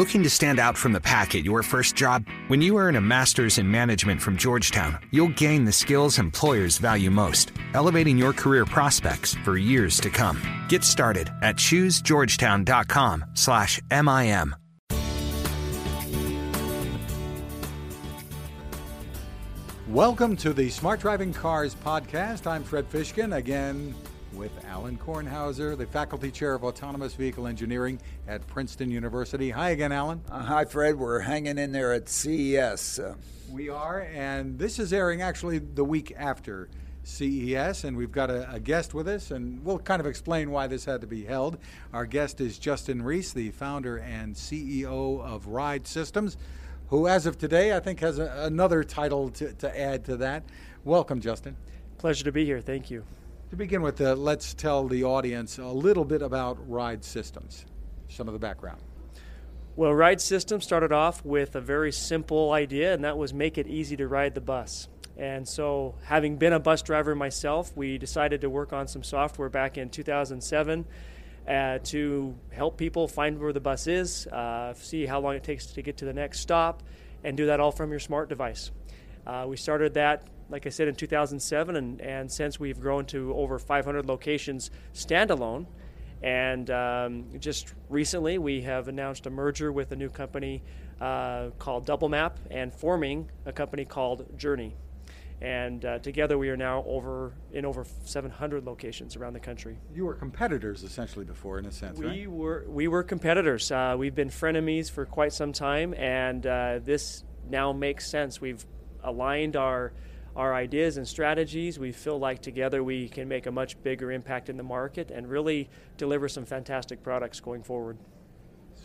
Looking to stand out from the pack at your first job? When you earn a master's in management from Georgetown, you'll gain the skills employers value most, elevating your career prospects for years to come. Get started at choosegeorgetown.com/mim. Welcome to the Smart Driving Cars podcast. I'm Fred Fishkin, again with Alan Kornhauser, the Faculty Chair of Autonomous Vehicle Engineering at Princeton University. Hi again, Alan. Uh, hi, Fred. We're hanging in there at CES. Uh, we are, and this is airing actually the week after CES, and we've got a, a, guest with us, and we'll kind of explain why this had to be held. Our guest is Justin Reese, the founder and CEO of Ride Systems who, as of today, I think has a, another title to, to add to that. Welcome, Justin. Pleasure to be here. Thank you. To begin with, uh, let's tell the audience a little bit about Ride Systems, some of the background. Well, Ride Systems started off with a very simple idea, and that was make it easy to ride the bus. And so, having been a bus driver myself, we decided to work on some software back in 2007 uh, to help people find where the bus is, uh, see how long it takes to get to the next stop, and do that all from your smart device. Uh, we started that, like I said, in 2007, and, and since we've grown to over 500 locations standalone. And um, just recently, we have announced a merger with a new company uh, called Double Map and forming a company called Journey and uh, together we are now over in over 700 locations around the country. You were competitors essentially before, in a sense, we right? were we were competitors. Uh, we've been frenemies for quite some time, and uh, this now makes sense. We've aligned our our ideas and strategies. We feel like together we can make a much bigger impact in the market and really deliver some fantastic products going forward.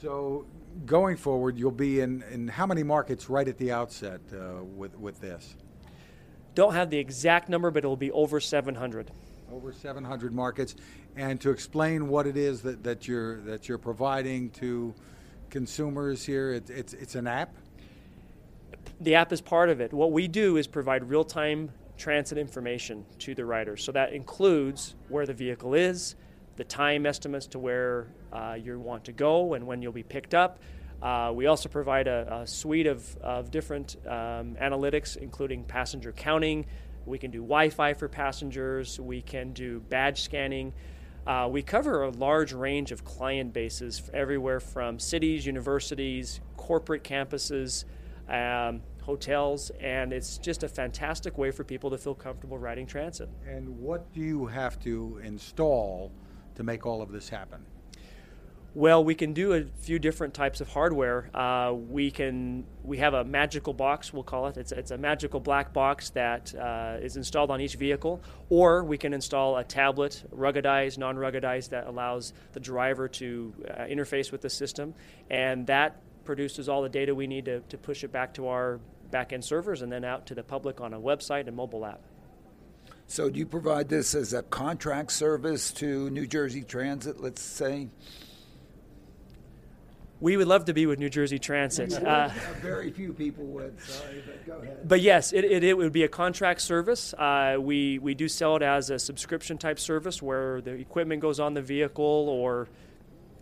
So, going forward, you'll be in, in how many markets right at the outset uh, with with this? Don't have the exact number, but it will be over 700. Over 700 markets, and to explain what it is that, that you're that you're providing to consumers here, it, it's it's an app. The app is part of it. What we do is provide real-time transit information to the riders. So that includes where the vehicle is, the time estimates to where uh, you want to go, and when you'll be picked up. Uh, we also provide a, a suite of, of different um, analytics, including passenger counting. We can do Wi Fi for passengers. We can do badge scanning. Uh, we cover a large range of client bases, everywhere from cities, universities, corporate campuses, um, hotels, and it's just a fantastic way for people to feel comfortable riding transit. And what do you have to install to make all of this happen? Well, we can do a few different types of hardware. Uh, we can we have a magical box, we'll call it. It's, it's a magical black box that uh, is installed on each vehicle, or we can install a tablet, ruggedized, non-ruggedized, that allows the driver to uh, interface with the system, and that produces all the data we need to, to push it back to our back-end servers and then out to the public on a website and mobile app. So, do you provide this as a contract service to New Jersey Transit, let's say? We would love to be with New Jersey Transit. Uh, very few people would. Sorry, but go ahead. But yes, it, it, it would be a contract service. Uh, we we do sell it as a subscription type service where the equipment goes on the vehicle or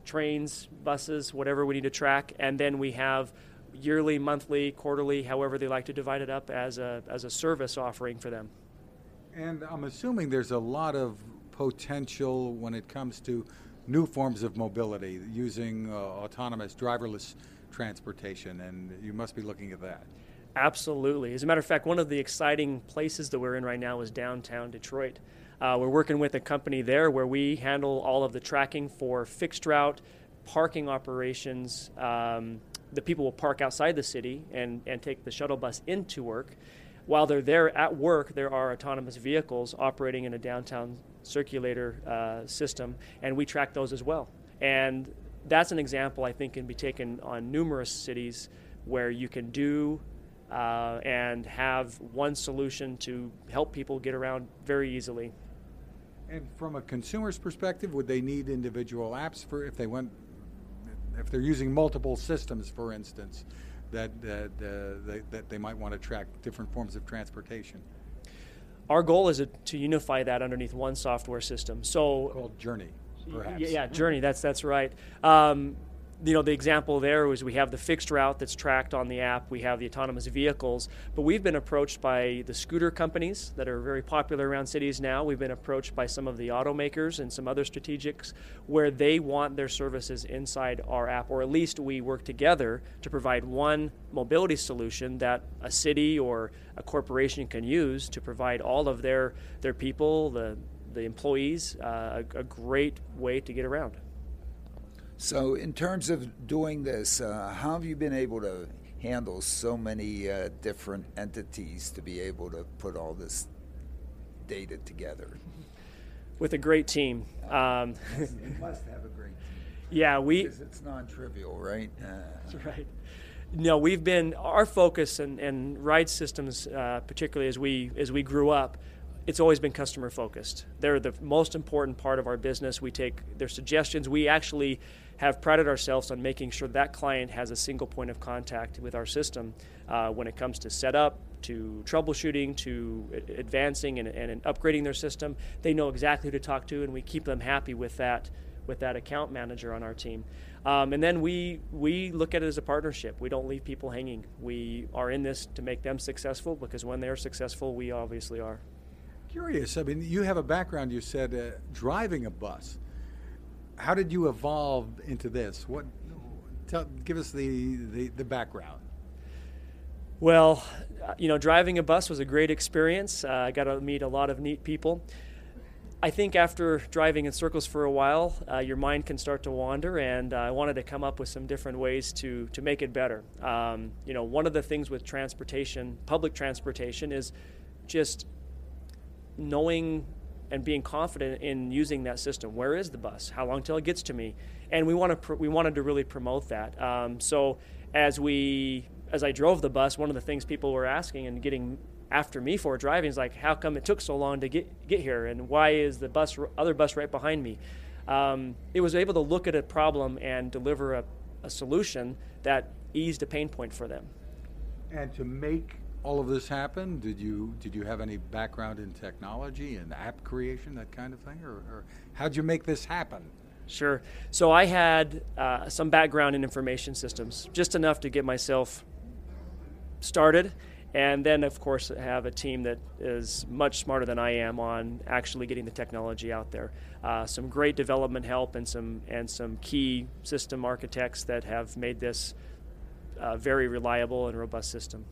trains, buses, whatever we need to track, and then we have yearly, monthly, quarterly, however they like to divide it up as a as a service offering for them. And I'm assuming there's a lot of potential when it comes to new forms of mobility using uh, autonomous driverless transportation, and you must be looking at that. Absolutely. As a matter of fact, one of the exciting places that we're in right now is downtown Detroit. Uh, we're working with a company there where we handle all of the tracking for fixed route parking operations. Um, the people will park outside the city and, and take the shuttle bus into work. While they're there at work, there are autonomous vehicles operating in a downtown circulator uh, system, and we track those as well. And that's an example I think can be taken on numerous cities where you can do uh, and have one solution to help people get around very easily. And from a consumer's perspective, would they need individual apps for if they went, if they're using multiple systems, for instance, that that, uh, they, that they might want to track different forms of transportation? our goal is to unify that underneath one software system. So called Journey, perhaps. Yeah, yeah Journey. That's that's right. Um, you know, the example there was we have the fixed route that's tracked on the app. We have the autonomous vehicles, but we've been approached by the scooter companies that are very popular around cities now. We've been approached by some of the automakers and some other strategics where they want their services inside our app, or at least we work together to provide one mobility solution that a city or a corporation can use to provide all of their their people, the the employees, uh, a, a great way to get around. So, in terms of doing this, uh, how have you been able to handle so many uh, different entities to be able to put all this data together? With a great team. Um, you must have a great team. Yeah, we. Because it's non-trivial, right? Uh, That's right. No, we've been our focus and, and ride systems, uh, particularly as we as we grew up, it's always been customer focused. They're the most important part of our business. We take their suggestions. We actually have prided ourselves on making sure that client has a single point of contact with our system uh, when it comes to setup, to troubleshooting, to advancing and, and upgrading their system. They know exactly who to talk to, and we keep them happy with that with that account manager on our team. Um, and then we we look at it as a partnership. We don't leave people hanging. We are in this to make them successful because when they're successful, we obviously are. Curious. I mean, you have a background. You said uh, driving a bus. How did you evolve into this? What? Tell, give us the, the, the background. Well, you know, driving a bus was a great experience. Uh, I got to meet a lot of neat people. I think after driving in circles for a while, uh, your mind can start to wander, and uh, I wanted to come up with some different ways to to make it better. Um, you know, one of the things with transportation, public transportation, is just knowing and being confident in using that system. Where is the bus? How long till it gets to me? And we want to pr- we wanted to really promote that. Um, so as we as I drove the bus, one of the things people were asking and getting after me for driving is like, how come it took so long to get get here, and why is the bus other bus right behind me? Um, it was able to look at a problem and deliver a, a solution that eased a pain point for them. And to make all of this happen, did you did you have any background in technology and app creation, that kind of thing, or, or how'd you make this happen? Sure. So I had uh, some background in information systems, just enough to get myself started and then of course have a team that is much smarter than I am on actually getting the technology out there. Uh, some great development help and some and some key system architects that have made this a very reliable and robust system.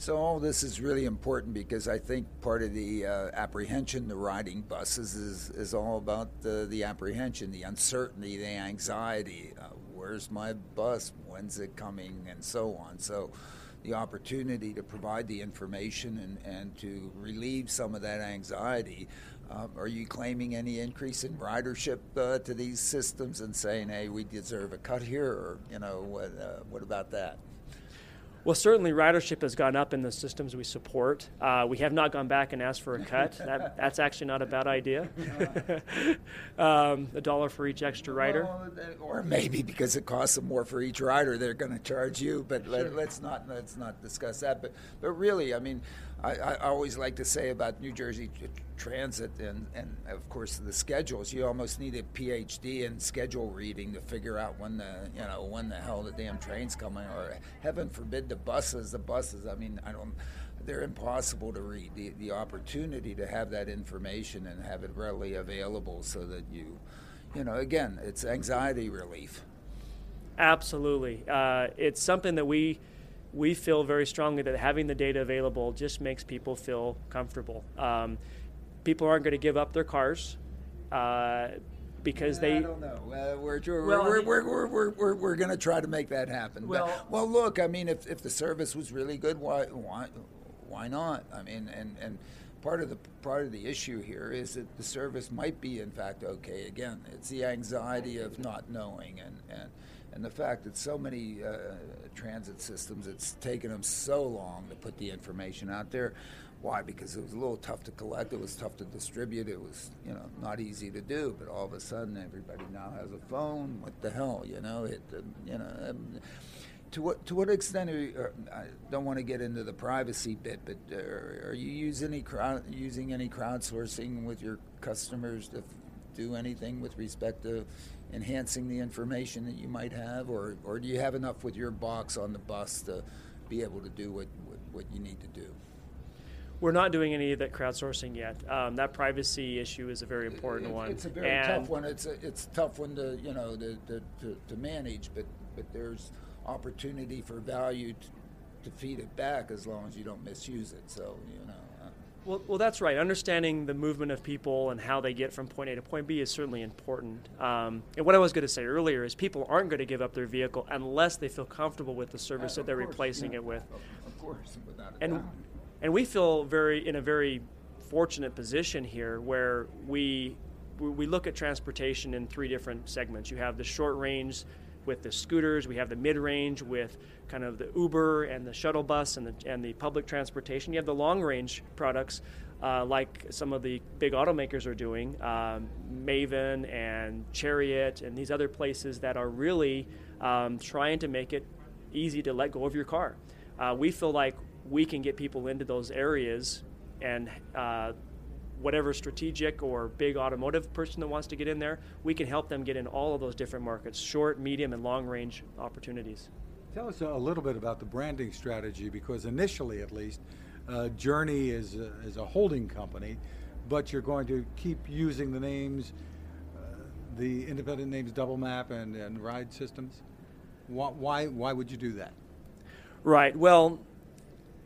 So all this is really important because I think part of the uh, apprehension, the riding buses, is, is all about the, the apprehension, the uncertainty, the anxiety. Uh, where's my bus? When's it coming? And so on. So the opportunity to provide the information and, and to relieve some of that anxiety. Um, are you claiming any increase in ridership uh, to these systems and saying, hey, we deserve a cut here? Or, you know, what, uh, what about that? Well, certainly ridership has gone up in the systems we support. Uh, we have not gone back and asked for a cut. That, that's actually not a bad idea. um, a dollar for each extra rider. Well, or maybe because it costs them more for each rider, they're going to charge you. But sure. let, us not let's not discuss that. But but really, I mean, I, I, always like to say about New Jersey Transit and, and of course the schedules. You almost need a PhD in schedule reading to figure out when the you know when the hell the damn train's coming, or heaven forbid the buses. The buses. I mean, I don't. They're impossible to read. The, the opportunity to have that information and have it readily available so that you, you know, again, it's anxiety relief. Absolutely, uh, it's something that we we feel very strongly that having the data available just makes people feel comfortable. Um, people aren't going to give up their cars uh, because they. I don't know. Uh, we're, we're, well, we're, we're, we're, we're, we're, we're going to try to make that happen. Well, but, well, look, I mean, if, if the service was really good, why, why, why not? I mean, and, and part of the part of the issue here is that the service might be in fact okay. Again, it's the anxiety of not knowing and, and and the fact that so many uh, transit systems, it's taken them so long to put the information out there. Why? Because it was a little tough to collect. It was tough to distribute. It was, you know, not easy to do. But all of a sudden, everybody now has a phone. What the hell, you know? It, uh, you know. Um, to what to what extent are you, uh, I don't want to get into the privacy bit, but are, are you using any crowd, using any crowdsourcing with your customers to do anything with respect to enhancing the information that you might have, or, or do you have enough with your box on the bus to be able to do what, what, what you need to do? We're not doing any of that crowdsourcing yet. Um, that privacy issue is a very important it, one. It's a very and tough one. It's a, it's a tough one to you know to, to, to, to manage, but but there's opportunity for value to, to feed it back as long as you don't misuse it. So you know. Well, well, that's right. Understanding the movement of people and how they get from point A to point B is certainly important. Um, and what I was going to say earlier is people aren't going to give up their vehicle unless they feel comfortable with the service that they're course, replacing yeah. it with. Of course, without a and, doubt. And we feel very in a very fortunate position here where we we look at transportation in three different segments. You have the short range with the scooters, we have the mid range with kind of the Uber and the shuttle bus and the, and the public transportation. You have the long range products uh, like some of the big automakers are doing, um, Maven and Chariot and these other places that are really um, trying to make it easy to let go of your car. Uh, we feel like we can get people into those areas and uh, whatever strategic or big automotive person that wants to get in there, we can help them get in all of those different markets short, medium, and long range opportunities. Tell us a little bit about the branding strategy because initially, at least, uh, Journey is a, is a holding company, but you're going to keep using the names, uh, the independent names Double Map and, and Ride Systems. Why, why, why would you do that? Right. Well,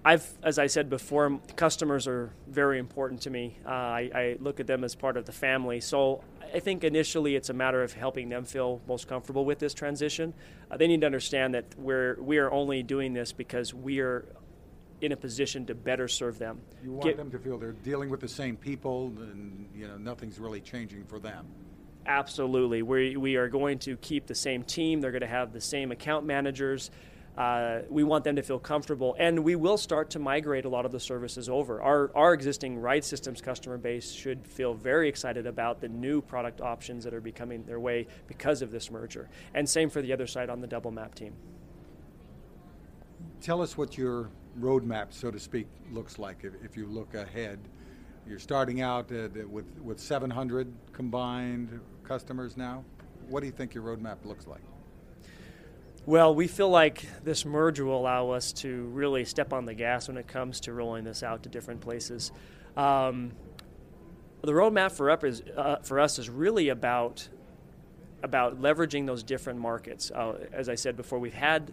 I've, as I said before, customers are very important to me. Uh, I, I, look at them as part of the family. So I think initially it's a matter of helping them feel most comfortable with this transition. Uh, they need to understand that we're we are only doing this because we are in a position to better serve them. You want Get, them to feel they're dealing with the same people, and you know nothing's really changing for them. Absolutely, we we are going to keep the same team. They're going to have the same account managers. Uh, we want them to feel comfortable, and we will start to migrate a lot of the services over. Our, our existing ride systems customer base should feel very excited about the new product options that are becoming their way because of this merger. And same for the other side on the double map team. Tell us what your roadmap, so to speak, looks like if, if you look ahead. You're starting out with, with 700 combined customers now. What do you think your roadmap looks like? Well, we feel like this merger will allow us to really step on the gas when it comes to rolling this out to different places. Um, the roadmap for, up is, uh, for us is really about about leveraging those different markets. Uh, as I said before, we've had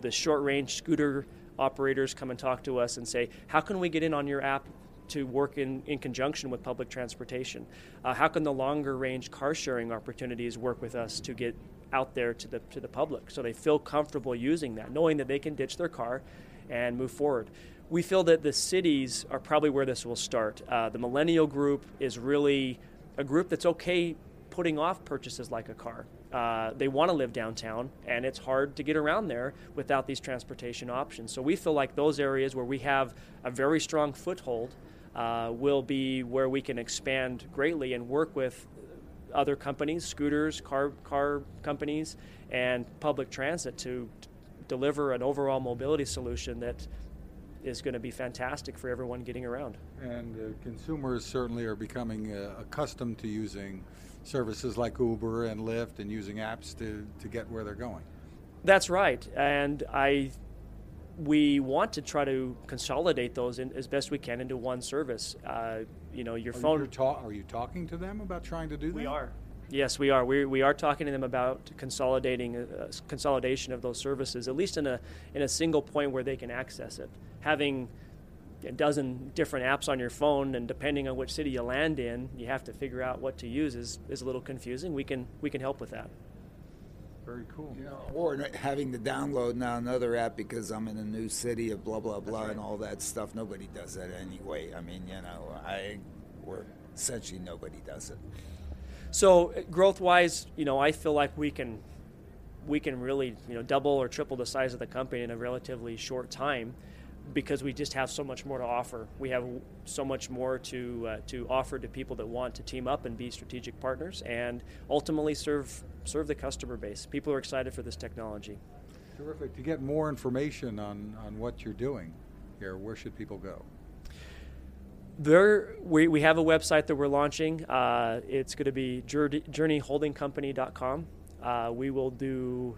the short range scooter operators come and talk to us and say, "How can we get in on your app to work in, in conjunction with public transportation? Uh, how can the longer range car sharing opportunities work with us to get out there to the to the public so they feel comfortable using that, knowing that they can ditch their car and move forward. We feel that the cities are probably where this will start. Uh, the millennial group is really a group that's okay putting off purchases like a car. Uh, they want to live downtown, and it's hard to get around there without these transportation options. So we feel like those areas where we have a very strong foothold uh, will be where we can expand greatly and work with other companies, scooters, car car companies, and public transit to deliver an overall mobility solution that is going to be fantastic for everyone getting around. And uh, consumers certainly are becoming uh, accustomed to using services like Uber and Lyft and using apps to, to get where they're going. That's right. And I we want to try to consolidate those in, as best we can into one service. Uh, you know, your are phone. You ta- are you talking to them about trying to do that? We are. Yes, we are. We, we are talking to them about consolidating uh, consolidation of those services, at least in a in a single point where they can access it. Having a dozen different apps on your phone, and depending on which city you land in, you have to figure out what to use. is is a little confusing. We can we can help with that. Very cool. You know, or having to download now another app because I'm in a new city of blah blah blah right. and all that stuff. Nobody does that anyway. I mean, you know, I or essentially nobody does it. So growth wise, you know, I feel like we can we can really you know double or triple the size of the company in a relatively short time because we just have so much more to offer. We have so much more to uh, to offer to people that want to team up and be strategic partners, and ultimately serve serve the customer base. People are excited for this technology. Terrific. To get more information on on what you're doing here, where should people go? there, we, we have a website that we're launching. Uh, it's going to be journeyholdingcompany.com. Uh, we will do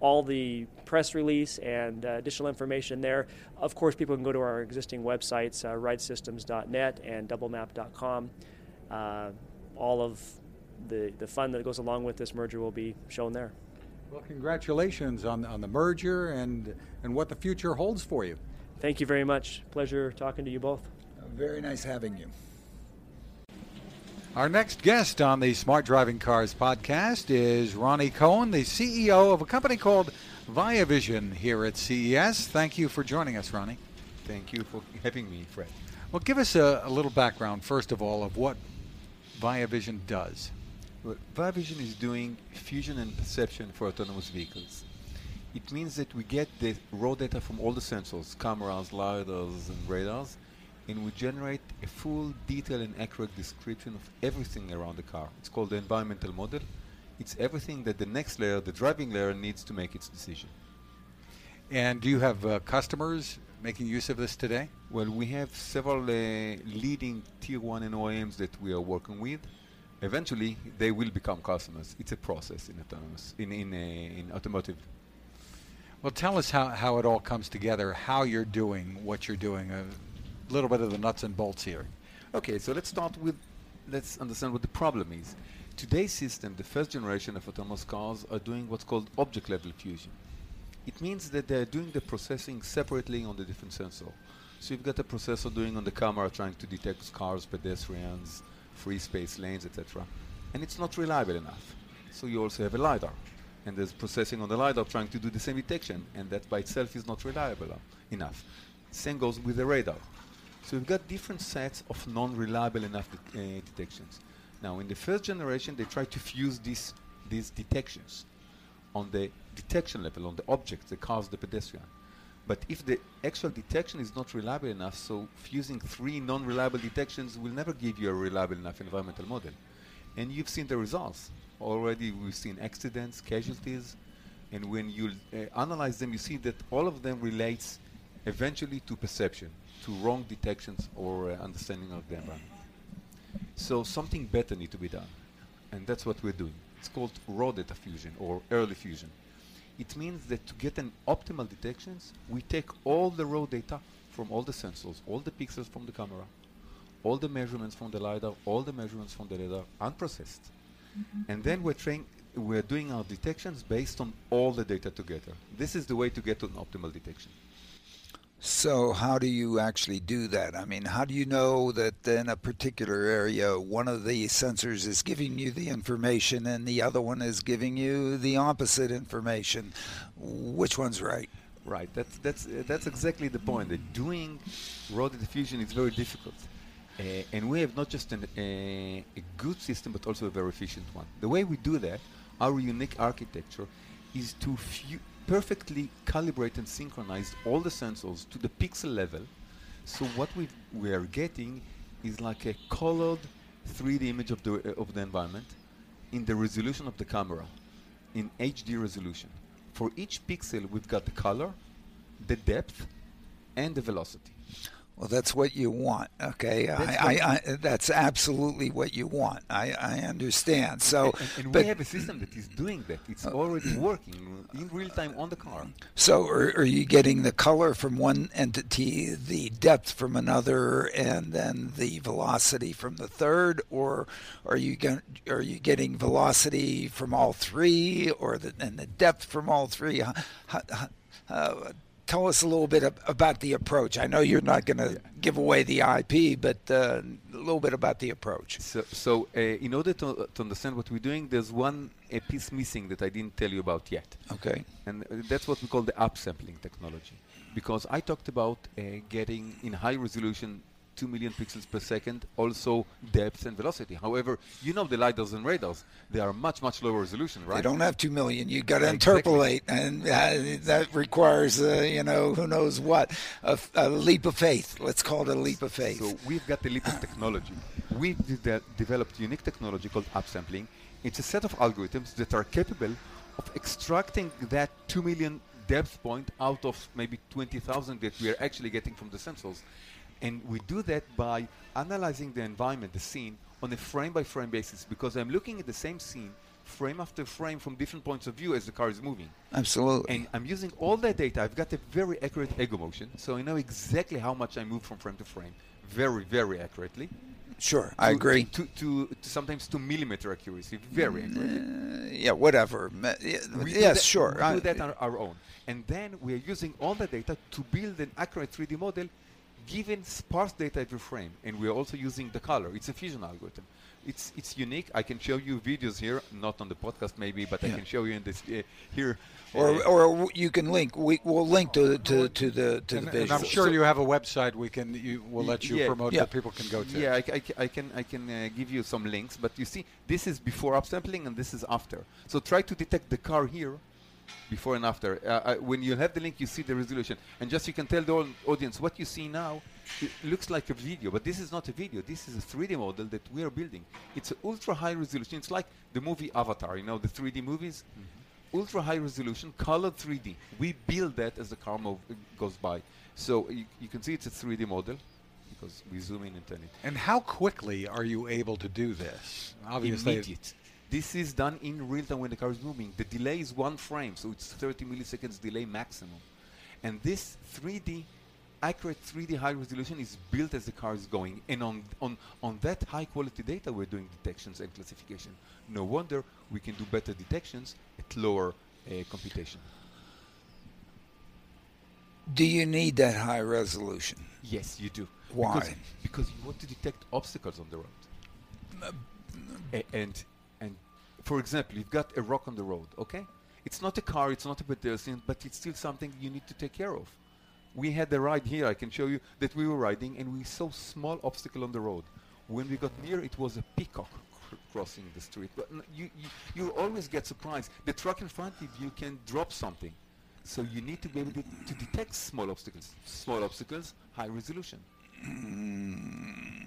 all the press release and uh, additional information there. Of course, people can go to our existing websites, uh, ridesystems.net and doublemap.com. Uh, all of the, the fun that goes along with this merger will be shown there. Well, congratulations on, on the merger and, and what the future holds for you. Thank you very much. Pleasure talking to you both. Very nice having you. Our next guest on the Smart Driving Cars podcast is Ronny Cohen, the CEO of a company called VayaVision here at CES. Thank you for joining us, Ronny. Thank you for having me, Fred. Well, give us a, a little background, first of all, of what VayaVision does. Well, VayaVision is doing fusion and perception for autonomous vehicles. It means that we get the raw data from all the sensors, cameras, lidars, and radars, and we generate a full, detailed, and accurate description of everything around the car. It's called the environmental model. It's everything that the next layer, the driving layer, needs to make its decision. And do you have uh, customers making use of this today? Well, we have several uh, leading tier one and OEMs that we are working with. Eventually, they will become customers. It's a process in autonomous, in in, uh, in automotive. Well, tell us how, how it all comes together, how you're doing what you're doing. a little bit of the nuts and bolts here. Okay, so let's start with, let's understand what the problem is. Today's system, the first generation of autonomous cars, are doing what's called object level fusion. It means that they're doing the processing separately on the different sensor. So you've got a processor doing on the camera trying to detect cars, pedestrians, free space lanes, etc. And it's not reliable enough. So you also have a LiDAR. And there's processing on the LiDAR trying to do the same detection, and that by itself is not reliable enough. Same goes with the radar. So we've got different sets of non-reliable enough uh, detections. Now, in the first generation, they tried to fuse these, these detections on the detection level, on the object, the cars, the pedestrian. But if the actual detection is not reliable enough, so fusing three non-reliable detections will never give you a reliable enough environmental model. And you've seen the results. Already we've seen accidents, casualties, and when you uh, analyze them, you see that all of them relates eventually to perception to wrong detections or uh, understanding of the environment. So something better need to be done, and that's what we're doing. It's called raw data fusion or early fusion. It means that to get an optimal detections, we take all the raw data from all the sensors, all the pixels from the camera, all the measurements from the lidar, all the measurements from the radar, unprocessed, mm-hmm. and then we're train we're doing our detections based on all the data together. This is the way to get to an optimal detection. So, how do you actually do that? I mean, how do you know that in a particular area one of the sensors is giving you the information and the other one is giving you the opposite information? Which one's right? Right. That's that's that's exactly the point. That doing raw diffusion is very difficult, uh, and we have not just an, uh, a good system, but also a very efficient one. The way we do that, our unique architecture, is to fu- perfectly calibrate and synchronize all the sensors to the pixel level. So what we we are getting is like a colored 3D image of the uh, of the environment in the resolution of the camera, in HD resolution. For each pixel, we've got the color, the depth, and the velocity. Well, that's what you want. Okay, that's, I, I, I, that's absolutely what you want. I, I understand. So, and, and, and we have a system that is doing that. It's uh, already working in real time on the car. So, are, are, you getting the color from one entity, the depth from another, and then the velocity from the third, or are you get, are you getting velocity from all three, or the, and the depth from all three? How, how, uh, tell us a little bit about the approach. I know you're not going to yeah. give away the IP, but uh, a little bit about the approach. So, so uh, in order to, to understand what we're doing, there's one a piece missing that I didn't tell you about yet. Okay. And uh, that's what we call the upsampling technology. Because I talked about uh, getting in high resolution 2 million pixels per second, also depth and velocity. However, you know the lidars and radars, they are much, much lower resolution, right? They don't have 2 million. You've got to interpolate, and uh, that requires, uh, you know, who knows what, a, a, leap of faith. Let's call it a leap of faith. So we've got the leap of technology. We've de- developed unique technology called upsampling. It's a set of algorithms that are capable of extracting that 2 million depth point out of maybe 20,000 that we are actually getting from the sensors And we do that by analyzing the environment, the scene, on a frame by frame basis because I'm looking at the same scene frame after frame from different points of view as the car is moving. Absolutely. And I'm using all that data. I've got a very accurate ego motion, so I know exactly how much I move from frame to frame, very, very accurately. Sure, to, I agree. To, to, to, sometimes to millimeter accuracy, very accurate. Uh, yeah, whatever. We yes, that, sure. We do that on our own. And then we are using all the data to build an accurate 3D model given sparse data every frame. And we're also using the color. It's a fusion algorithm it's it's unique. I can show you videos here, not on the podcast maybe, but yeah. I can show you in this uh, here. Or, uh, or you can link. We will link to to, to the to and, the And I'm sure so, you have a website. We can you will let you yeah, promote yeah. that people can go to. Yeah, I, I, I can I can uh, give you some links. But you see, this is before upsampling and this is after. So try to detect the car here before and after. Uh, uh, when you have the link, you see the resolution, and just you can tell the audience what you see now. It looks like a video, but this is not a video. This is a 3D model that we are building. It's an ultra high resolution. It's like the movie Avatar, you know, the 3D movies. Mm-hmm. Ultra high resolution, colored 3D. We build that as the car move, uh, goes by. So you, you can see it's a 3D model because we zoom in and turn it. And how quickly are you able to do this? Obviously, immediate. This is done in real time when the car is moving. The delay is one frame, so it's 30 milliseconds delay maximum. And this 3D, accurate 3D high resolution is built as the car is going. And on, on, on that high quality data, we're doing detections and classification. No wonder we can do better detections at lower uh, computation. Do you need that high resolution? Yes, you do. Why? Because, because you want to detect obstacles on the road. Uh, and for example, you've got a rock on the road, okay? It's not a car, it's not a pedestrian, but it's still something you need to take care of. We had a ride here, I can show you that we were riding and we saw small obstacle on the road. When we got near, it was a peacock cr- crossing the street. But you, you, you always get surprised. The truck in front of you can drop something. So you need to be able to, to detect small obstacles. Small obstacles, high resolution. Mm.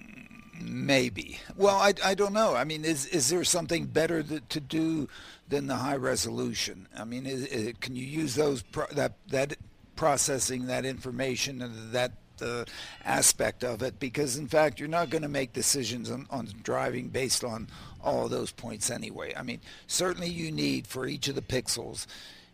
Maybe. Well, I, I don't know. I mean, is is there something better that, to do than the high resolution? I mean, is, is, can you use those pro- that that processing that information and that uh, aspect of it? Because in fact, you're not going to make decisions on, on driving based on all those points anyway. I mean, certainly you need for each of the pixels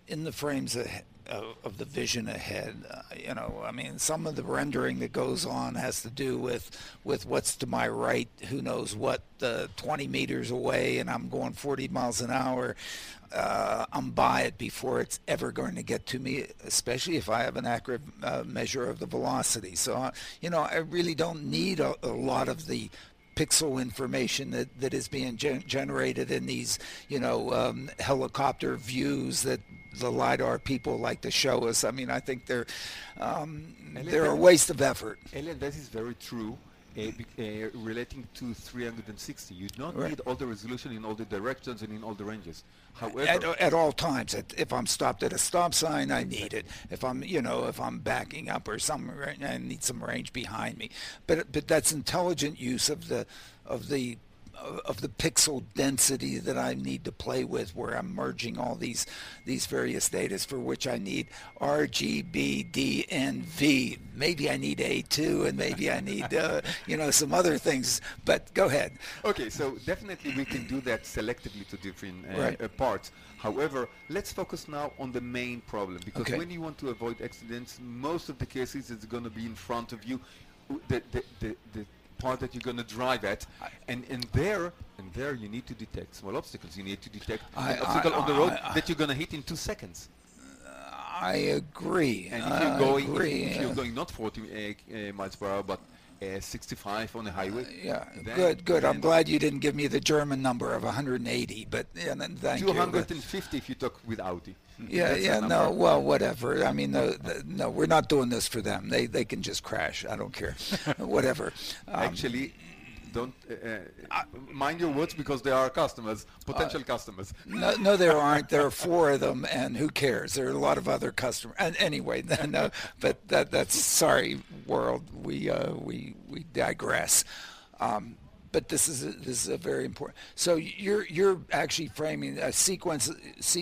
in the frames ahead, of, of the vision ahead. Uh, you know, I mean, some of the rendering that goes on has to do with with what's to my right, who knows what, uh, 20 meters away, and I'm going 40 miles an hour. Uh, I'm by it before it's ever going to get to me, especially if I have an accurate uh, measure of the velocity. So, uh, you know, I really don't need a, a lot of the pixel information that, that is being gen- generated in these, you know, um, helicopter views that the lidar people like to show us. I mean, I think they're um, they're a waste of effort. Elian, that is very true. Uh, uh, relating to 360, you don't right. need all the resolution in all the directions and in all the ranges. However, at, at all times, at, if I'm stopped at a stop sign, I need it. If I'm, you know, if I'm backing up or something, I need some range behind me. But but that's intelligent use of the of the of the pixel density that I need to play with, where I'm merging all these these various data for which I need R, G, B, D, and V. Maybe I need A2, and maybe I need uh, you know some other things. But go ahead. Okay, so definitely we can do that selectively to different uh, right. uh, parts. However, let's focus now on the main problem because okay. when you want to avoid accidents, most of the cases it's going to be in front of you. The, the, the, the part that you're going to drive at, and and there and there you need to detect small obstacles. You need to detect I, an obstacle I, on the road I, that you're going to hit in two seconds. I agree. And if you're going, if, if, you're going not 40 uh, uh, miles per hour, but uh, 65 on the highway. Uh, yeah, then, good, good. I'm glad you didn't give me the German number of 180, but yeah, then thank 250 you. if you talk with Audi. Yeah, That's yeah, no, well, whatever. I mean, the, the, no, we're not doing this for them. They they can just crash. I don't care. whatever. Um, Actually, don't uh, uh, mind your words because they are customers, potential uh, customers. No, no, there aren't. There are four of them, and who cares? There are a lot of other customers. And anyway, no, but that that's sorry, world. We uh, we we digress. Um, but this is a, this is a very important. So you're you're actually framing a sequence.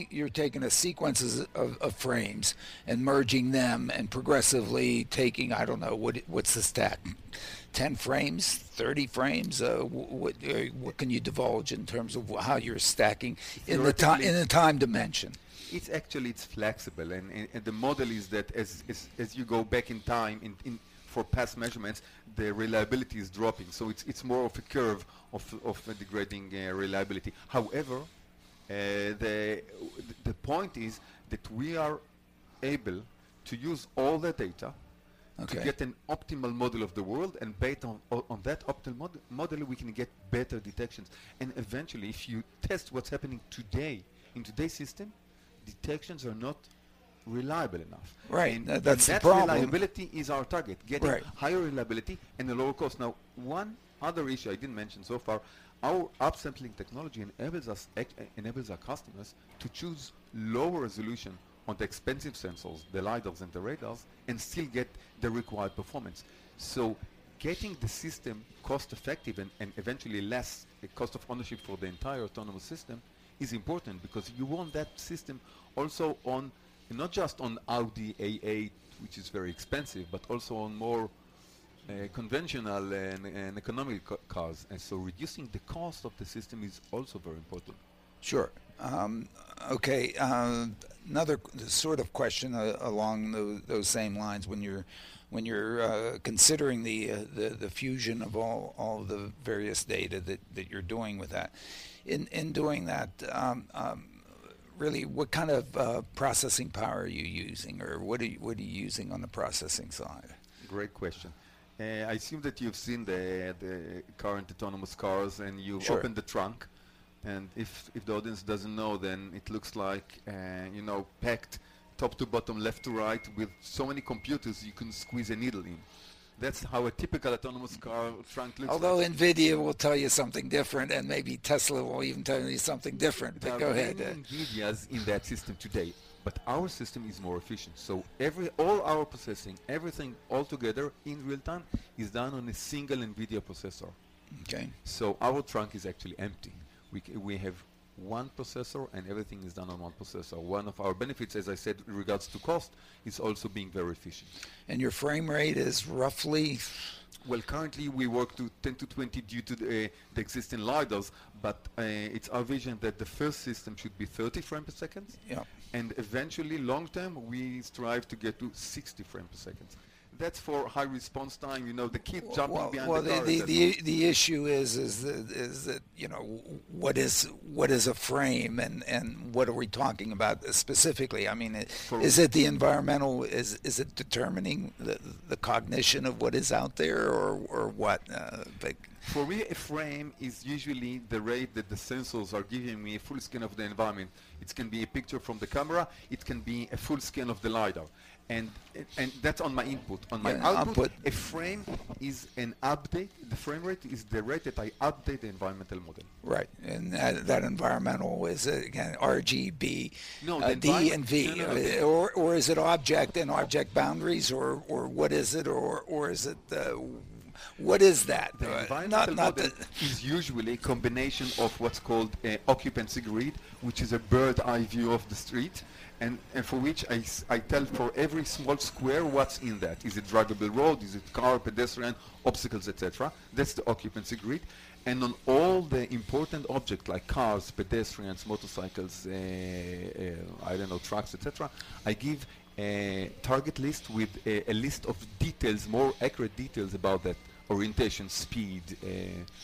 you're taking a sequences of, of, frames and merging them, and progressively taking I don't know what what's the stat. 10 frames, 30 frames? Uh, what, uh, what can you divulge in terms of how you're stacking in the time in the time dimension? It's actually it's flexible, and, and, and the model is that as, as, as you go back in time in, in for past measurements, the reliability is dropping. So it's it's more of a curve of of degrading uh, reliability. However, uh, the the point is that we are able to use all the data okay. to get an optimal model of the world, and based on on that optimal mod model, we can get better detections. And eventually, if you test what's happening today in today's system, detections are not reliable enough. Right. And, that's and that reliability is our target, getting right. higher reliability and a lower cost. Now, one other issue I didn't mention so far, our upsampling technology enables us enables our customers to choose lower resolution on the expensive sensors, the lidars and the radars, and still get the required performance. So getting the system cost effective and, and eventually less cost of ownership for the entire autonomous system is important because you want that system also on not just on Audi A8, which is very expensive, but also on more uh, conventional and, and economic cars. And so reducing the cost of the system is also very important. Sure. Um, okay. Uh, another sort of question uh, along those, those, same lines when you're when you're uh, considering the, uh, the, the fusion of all all the various data that, that you're doing with that. In in doing that, um, um, really, what kind of uh, processing power are you using, or what are you, what are you using on the processing side? Great question. Uh, I assume that you've seen the the current autonomous cars, and you've sure. opened the trunk. And if if the audience doesn't know, then it looks like uh, you know packed top to bottom, left to right, with so many computers you can squeeze a needle in. That's how a typical autonomous car trunk looks Although like. NVIDIA will tell you something different, and maybe Tesla will even tell you something different. But go ahead. NVIDIA's in that system today, but our system is more efficient. So every all our processing, everything all together in real time, is done on a single NVIDIA processor. Okay. So our trunk is actually empty. We, we have one processor and everything is done on one processor. One of our benefits, as I said, in regards to cost, is also being very efficient. And your frame rate is roughly? Well, currently we work to 10 to 20 due to the, uh, the existing LiDARs, but uh, it's our vision that the first system should be 30 frames per second. Yeah. And eventually, long term, we strive to get to 60 frames per second that's for high response time. You know, the kid jumping well, behind well, the car. the, the, the, the issue is is that, is that you know what is what is a frame and, and what are we talking about specifically? I mean, is it the environmental? Is is it determining the the cognition of what is out there or or what? Uh, but for me, a frame is usually the rate that the sensors are giving me a full scan of the environment. It can be a picture from the camera. It can be a full scan of the lidar and and that's on my input. On my yeah, output, output, a frame is an update. The frame rate is the rate that I update the environmental model. Right, and that, that environmental is uh, again RGB, no, uh, D and V, no, no, uh, or or is it object and object boundaries, or or what is it, or or is it uh, what is that? The uh, environmental not, not model is usually a combination of what's called occupancy grid, which is a bird eye view of the street, and, and for which I, I tell for every small square what's in that. Is it drivable road? Is it car, pedestrian, obstacles, etc.? That's the occupancy grid. And on all the important objects like cars, pedestrians, motorcycles, uh, uh, I don't know, trucks, etc., I give a target list with a, a, list of details, more accurate details about that orientation, speed, uh,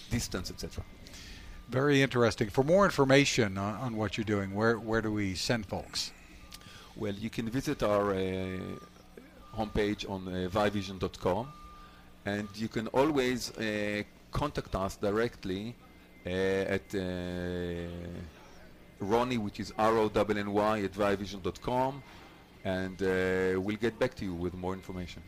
distance, etc. Very interesting. For more information on, on, what you're doing, where, where do we send folks? Well, you can visit our uh, homepage on uh, vayavision.com and you can always uh, contact us directly uh, at uh, Ronny, which is R-O-N-N-Y at vayavision.com and uh, we'll get back to you with more information.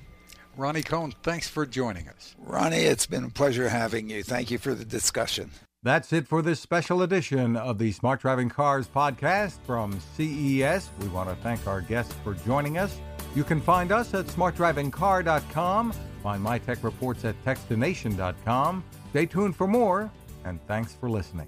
Ronny Cohen, thanks for joining us. Ronny, it's been a pleasure having you. Thank you for the discussion. That's it for this special edition of the Smart Driving Cars podcast from CES. We want to thank our guests for joining us. You can find us at smartdrivingcar.com, find my tech reports at techstination.com. Stay tuned for more, and thanks for listening.